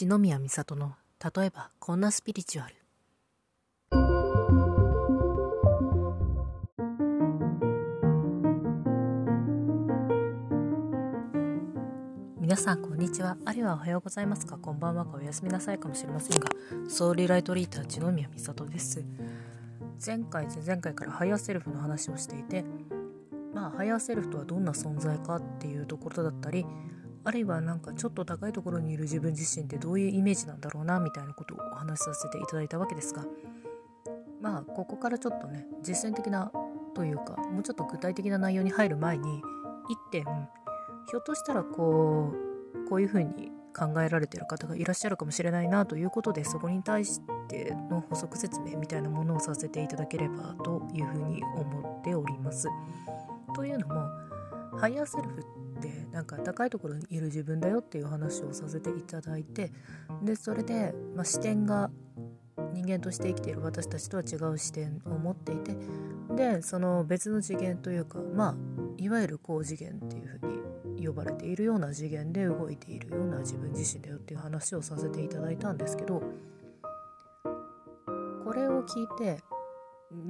篠宮美里の例えばこんなスピリチュアル。皆さんこんにちは。あるいはおはようございますか。こんばんはかおやすみなさいかもしれませんがソウルライトリーダー篠宮美里です。前回前々回からハイヤーセルフの話をしていてまあハイヤーセルフとはどんな存在かっていうところだったりあるいはなんかちょっと高いところにいる自分自身ってどういうイメージなんだろうなみたいなことをお話しさせていただいたわけですがまあここからちょっとね実践的なというかもうちょっと具体的な内容に入る前に1点ひょっとしたらこうこういうふうに考えられてる方がいらっしゃるかもしれないなということでそこに対しての補足説明みたいなものをさせていただければというふうに思っております。というのもハイヤーセルフってなんか高いところにいる自分だよっていう話をさせていただいてでそれで、まあ、視点が人間として生きている私たちとは違う視点を持っていてでその別の次元というかまあいわゆる高次元っていうふうに呼ばれているような次元で動いているような自分自身だよっていう話をさせていただいたんですけどこれを聞いて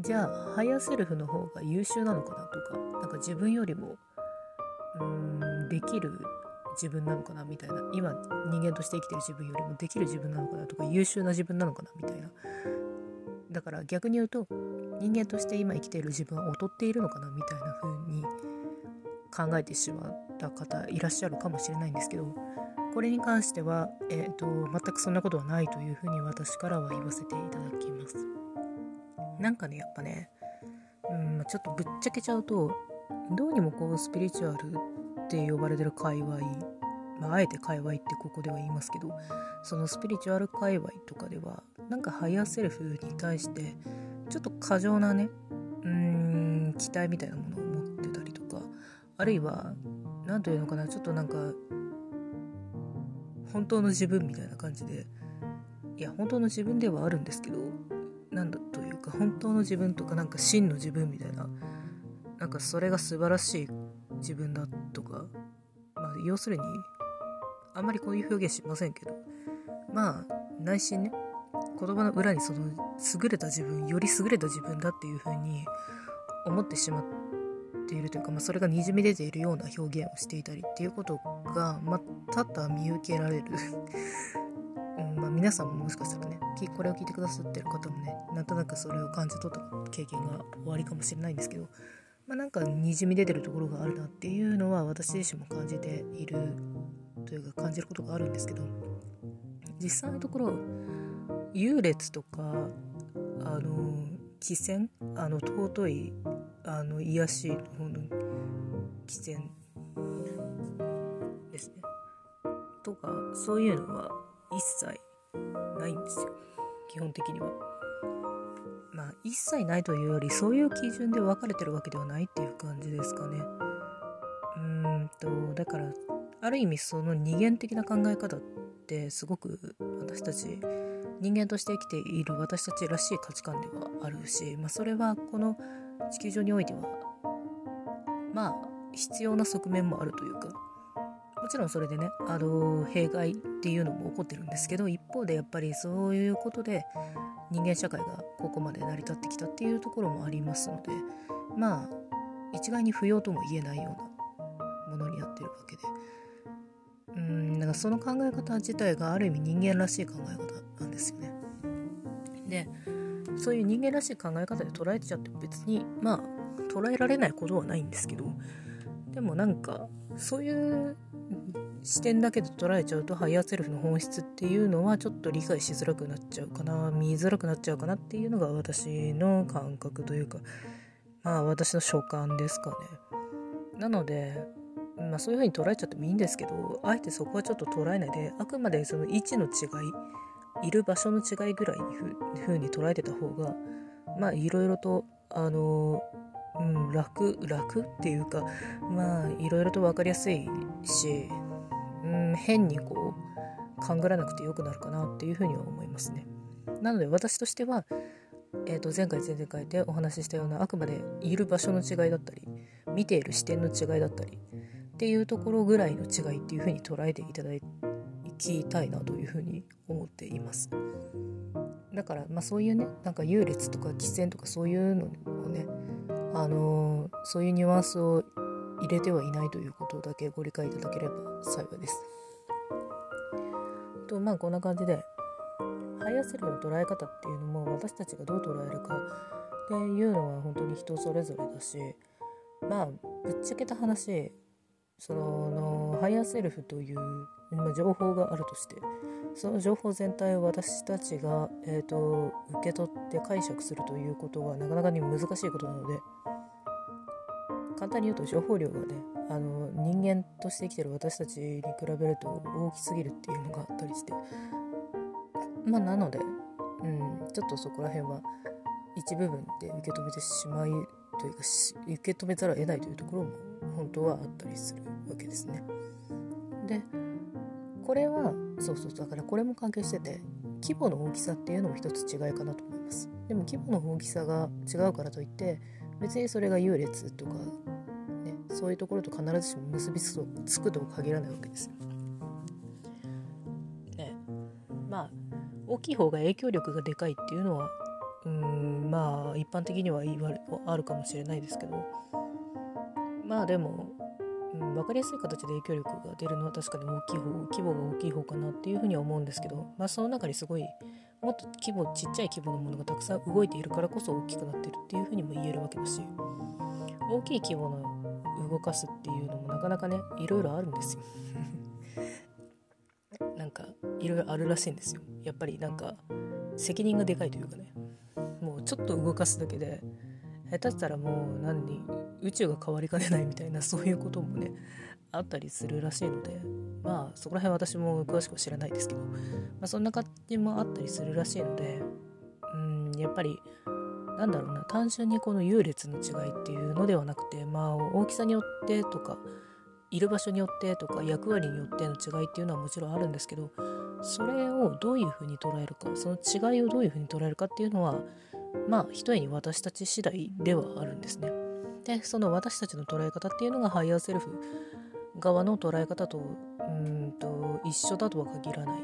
じゃあハイヤーセルフの方が優秀なのかなとかなんか自分よりもうんできる自分なのかなみたいな。今人間として生きてる自分よりもできる自分なのかなとか優秀な自分なのかなみたいな。だから逆に言うと人間として今生きている自分は劣っているのかなみたいな風に考えてしまった方いらっしゃるかもしれないんですけどこれに関しては、えーと、全くそんなことはないというふうに私からは言わせていただきます。なんかねやっぱねうんちょっとぶっちゃけちゃうとどうにもこうスピリチュアルっって呼ばれてる界隈まあ、あえて界隈ってここでは言いますけどそのスピリチュアル界隈とかではなんかハイヤーセルフに対してちょっと過剰なねうーん期待みたいなものを持ってたりとかあるいは何というのかなちょっとなんか本当の自分みたいな感じでいや本当の自分ではあるんですけどなんだというか本当の自分とかなんか真の自分みたいななんかそれが素晴らしい自分だとかまあ要するにあんまりこういう表現しませんけどまあ内心ね言葉の裏にその優れた自分より優れた自分だっていう風に思ってしまっているというか、まあ、それがにじみ出ているような表現をしていたりっていうことが、まあ、多々見受けられる。うんまあ、皆さんももしかしたらねこれを聞いてくださってる方もねなんとなくそれを感じ取った経験が終わりかもしれないんですけど、まあ、なんかにじみ出てるところがあるなっていうのは私自身も感じているというか感じることがあるんですけど実際のところ優劣とかあの汽船あの尊いあの癒しの方の汽船ですねとかそういうのは一切ないんですよ基本的には。一切ないというよりそういう基準で分かれてるわけではないっていう感じですかね。うーんとだからある意味その二元的な考え方ってすごく私たち人間として生きている私たちらしい価値観ではあるし、まあ、それはこの地球上においてはまあ必要な側面もあるというかもちろんそれでねあの弊害っていうのも起こってるんですけど一方でやっぱりそういうことで人間社会がここまで成り立ってきたっていうところもありますのでまあ一概に不要とも言えないようなものになってるわけでうんだからその考え方自体がある意味人間らしい考え方なんですよね。でそういう人間らしい考え方で捉えちゃって別にまあ捉えられないことはないんですけどでもなんかそういう視点だけで捉えちゃうとハイヤーセルフの本質っていうのはちょっと理解しづらくなっちゃうかな見づらくなっちゃうかなっていうのが私の感覚というかまあ私の所感ですかね。なのでまあ、そういう風に捉えちゃってもいいんですけどあえてそこはちょっと捉えないであくまでその位置の違いいる場所の違いぐらいにふ風に捉えてた方がまあいろいろとあの、うん、楽楽っていうかまあいろいろと分かりやすいし、うん、変にこう勘ぐらなくてよくなるかなっていうふうには思いますね。なので私としては、えー、と前回前々回でお話ししたようなあくまでいる場所の違いだったり見ている視点の違いだったりっていうところぐらいの違いっていう風に捉えていただきたいなというふうに思っています。だから、まあ、そういうねなんか優劣とか貴賤とかそういうのをねあのー、そういうニュアンスを入れてはいないということだけご理解いただければ幸いです。とまあこんな感じでハイヤーセルフの捉え方っていうのも私たちがどう捉えるかっていうのは本当に人それぞれだしまあぶっちゃけた話そのハイヤーセルフという情報があるとしてその情報全体を私たちが、えーと、受け取って解釈するということはなかなかに難しいことなので簡単に言うと情報量がねあの人間として生きてる私たちに比べると大きすぎるっていうのがあったりしてまあなので、うん、ちょっとそこら辺は一部分で受け止めてしまいというか受け止めざるを得ないというところも本当はあったりするわけですね。でこれはそうそうだからこれも関係してて規模の大きさっていうのも一つ違いかなと思いますでも規模の大きさが違うからといって別にそれが優劣とかねそういうところと必ずしも結びつくとは限らないわけですよ。ねまあ大きい方が影響力がでかいっていうのはうんまあ一般的にはあるかもしれないですけどまあでもうん、分かりやすい形で影響力が出るのは確かに大きい方規模が大きい方かなっていうふうには思うんですけど、まあ、その中にすごいもっと規模ちっちゃい規模のものがたくさん動いているからこそ大きくなってるっていうふうにも言えるわけだし大きい規模の動かすっていうのもなかなかねいろいろあるんですよ。なんかいろいろあるらしいんですよ。やっぱりなんか責任がでかいというかね。もうちょっと動かすだけで下手したらもう何に宇宙が変わりかねないみたいなそういうこともねあったりするらしいのでまあそこら辺私も詳しくは知らないですけど、まあ、そんな感じもあったりするらしいのでうんやっぱりなんだろうな単純にこの優劣の違いっていうのではなくてまあ大きさによってとかいる場所によってとか役割によっての違いっていうのはもちろんあるんですけどそれをどういうふうに捉えるかその違いをどういうふうに捉えるかっていうのはまあひとえに私たち次第ではあるんですね。でその私たちの捉え方っていうのがハイヤーセルフ側の捉え方とうんと一緒だとは限らないっ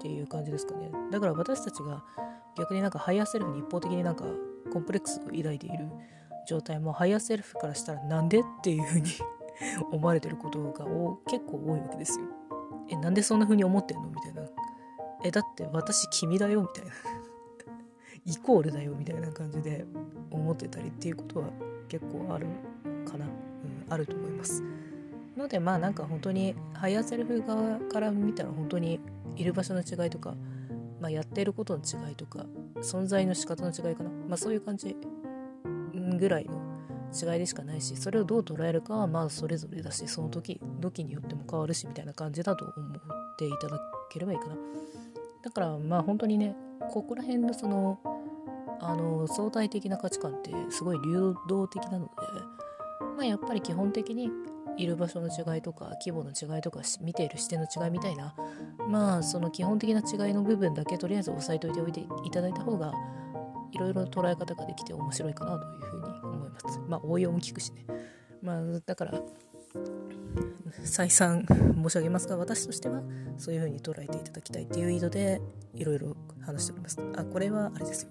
ていう感じですかね。だから私たちが逆になんかハイヤーセルフに一方的になんかコンプレックスを抱いている状態もハイヤーセルフからしたらなんでっていうふうに 思われてることが結構多いわけですよ。え、なんでそんな風に思ってんの？みたいな。え、だって私君だよ？みたいな。イコールだよみたいな感じで思ってたりっていうことは結構あるかな、うん、あると思います。のでまあなんか本当にハイヤーセルフ側から見たら本当にいる場所の違いとか、まあ、やっていることの違いとか存在の仕方の違いかな。まあそういう感じぐらいの違いでしかないしそれをどう捉えるかはまあそれぞれだしその時時によっても変わるしみたいな感じだと思っていただければいいかな。だからまあ本当にねここら辺のそのあの相対的な価値観ってすごい流動的なので、まあ、やっぱり基本的にいる場所の違いとか規模の違いとか見ている視点の違いみたいなまあその基本的な違いの部分だけとりあえず押さえておいておいていただいた方がいろいろ捉え方ができて面白いかなというふうに思います。まあ応用も利くしね。まあだから再三申し上げますが私としてはそういうふうに捉えていただきたいっていう意図でいろいろ話しております。あこれはあれですよ。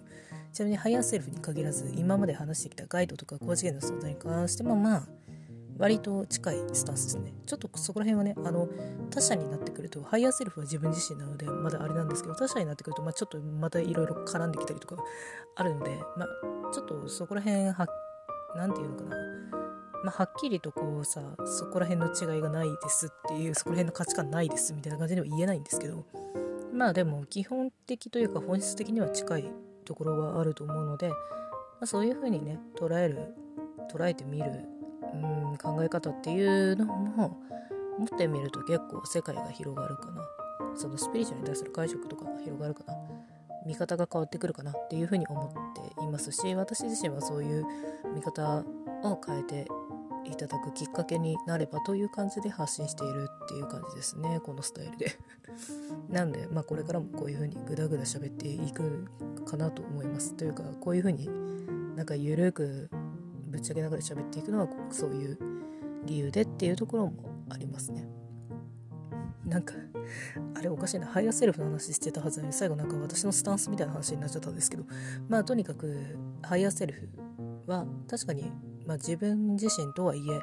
ちなみにハイヤーセルフに限らず今まで話してきたガイドとか高次元の存在に関してもまあ割と近いスタンスですね。ちょっとそこら辺はね、あの、他者になってくると、ハイヤーセルフは自分自身なので、まだあれなんですけど、他者になってくると、まあちょっとまたいろいろ絡んできたりとかあるので、まあちょっとそこら辺は、なんていうのかな。まあ、はっきりとこうさ、そこら辺の違いがないですっていう、そこら辺の価値観ないですみたいな感じでは言えないんですけど、まあでも基本的というか本質的には近いところはあると思うので、まあ、そういうふうにね捉える捉えてみるうん考え方っていうのも持ってみると結構世界が広がるかな。そのスピリチュアルに対する解釈とかが広がるかな。見方が変わってくるかなっていうふうに思っていますし私自身はそういう見方を変えていただくきっかけになればという感じで発信しているっていう感じですね。このスタイルで。なんで、まあ、これからもこういう風にグダグダ喋っていくかなと思います。というかこういう風になんかゆるくぶっちゃけながら喋っていくのはそういう理由でっていうところもありますね。なんか あれおかしいな。ハイヤーセルフの話してたはずなのに最後なんか私のスタンスみたいな話になっちゃったんですけど。まあとにかくハイヤーセルフは確かに、まあ、自分自身とはいえ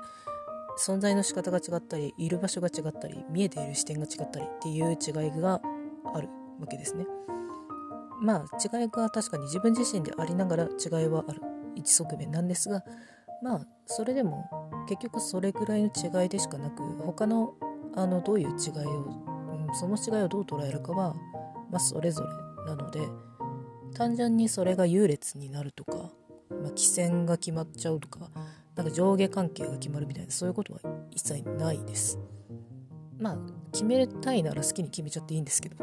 存在の仕方が違ったりいる場所が違ったり見えている視点が違ったりっていう違いがあるわけですね。まあ違いが確かに自分自身でありながら違いはある一側面なんですがまあそれでも結局それぐらいの違いでしかなく他のあのどういう違いを、うん、その違いをどう捉えるかは、まあ、それぞれなので単純にそれが優劣になるとか、まあ、規線が決まっちゃうとかなんか上下関係が決まるみたいなそういうことは一切ないです。まあ決めたいなら好きに決めちゃっていいんですけど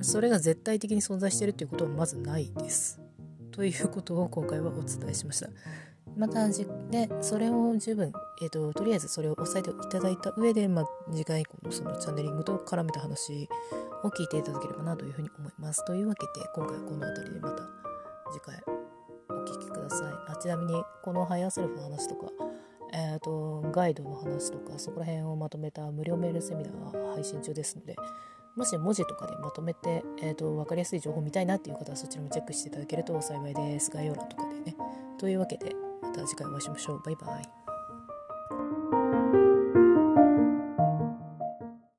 それが絶対的に存在してるっていうことはまずないです。ということを今回はお伝えしました。またでそれを十分、えーと、とりあえずそれを押さえていただいた上で、まあ、次回以降のそのチャンネリングと絡めた話を聞いていただければなというふうに思います。というわけで今回はこの辺りでまた次回お聞きください。あちなみにこのハイヤーセルフの話とか、えーと、ガイドの話とかそこら辺をまとめた無料メールセミナーが配信中ですのでもし文字とかでまとめて、えー、と分かりやすい情報見たいなっていう方はそちらもチェックしていただけると幸いです。概要欄とかでね。というわけでまた次回お会いしましょう。バイバイ。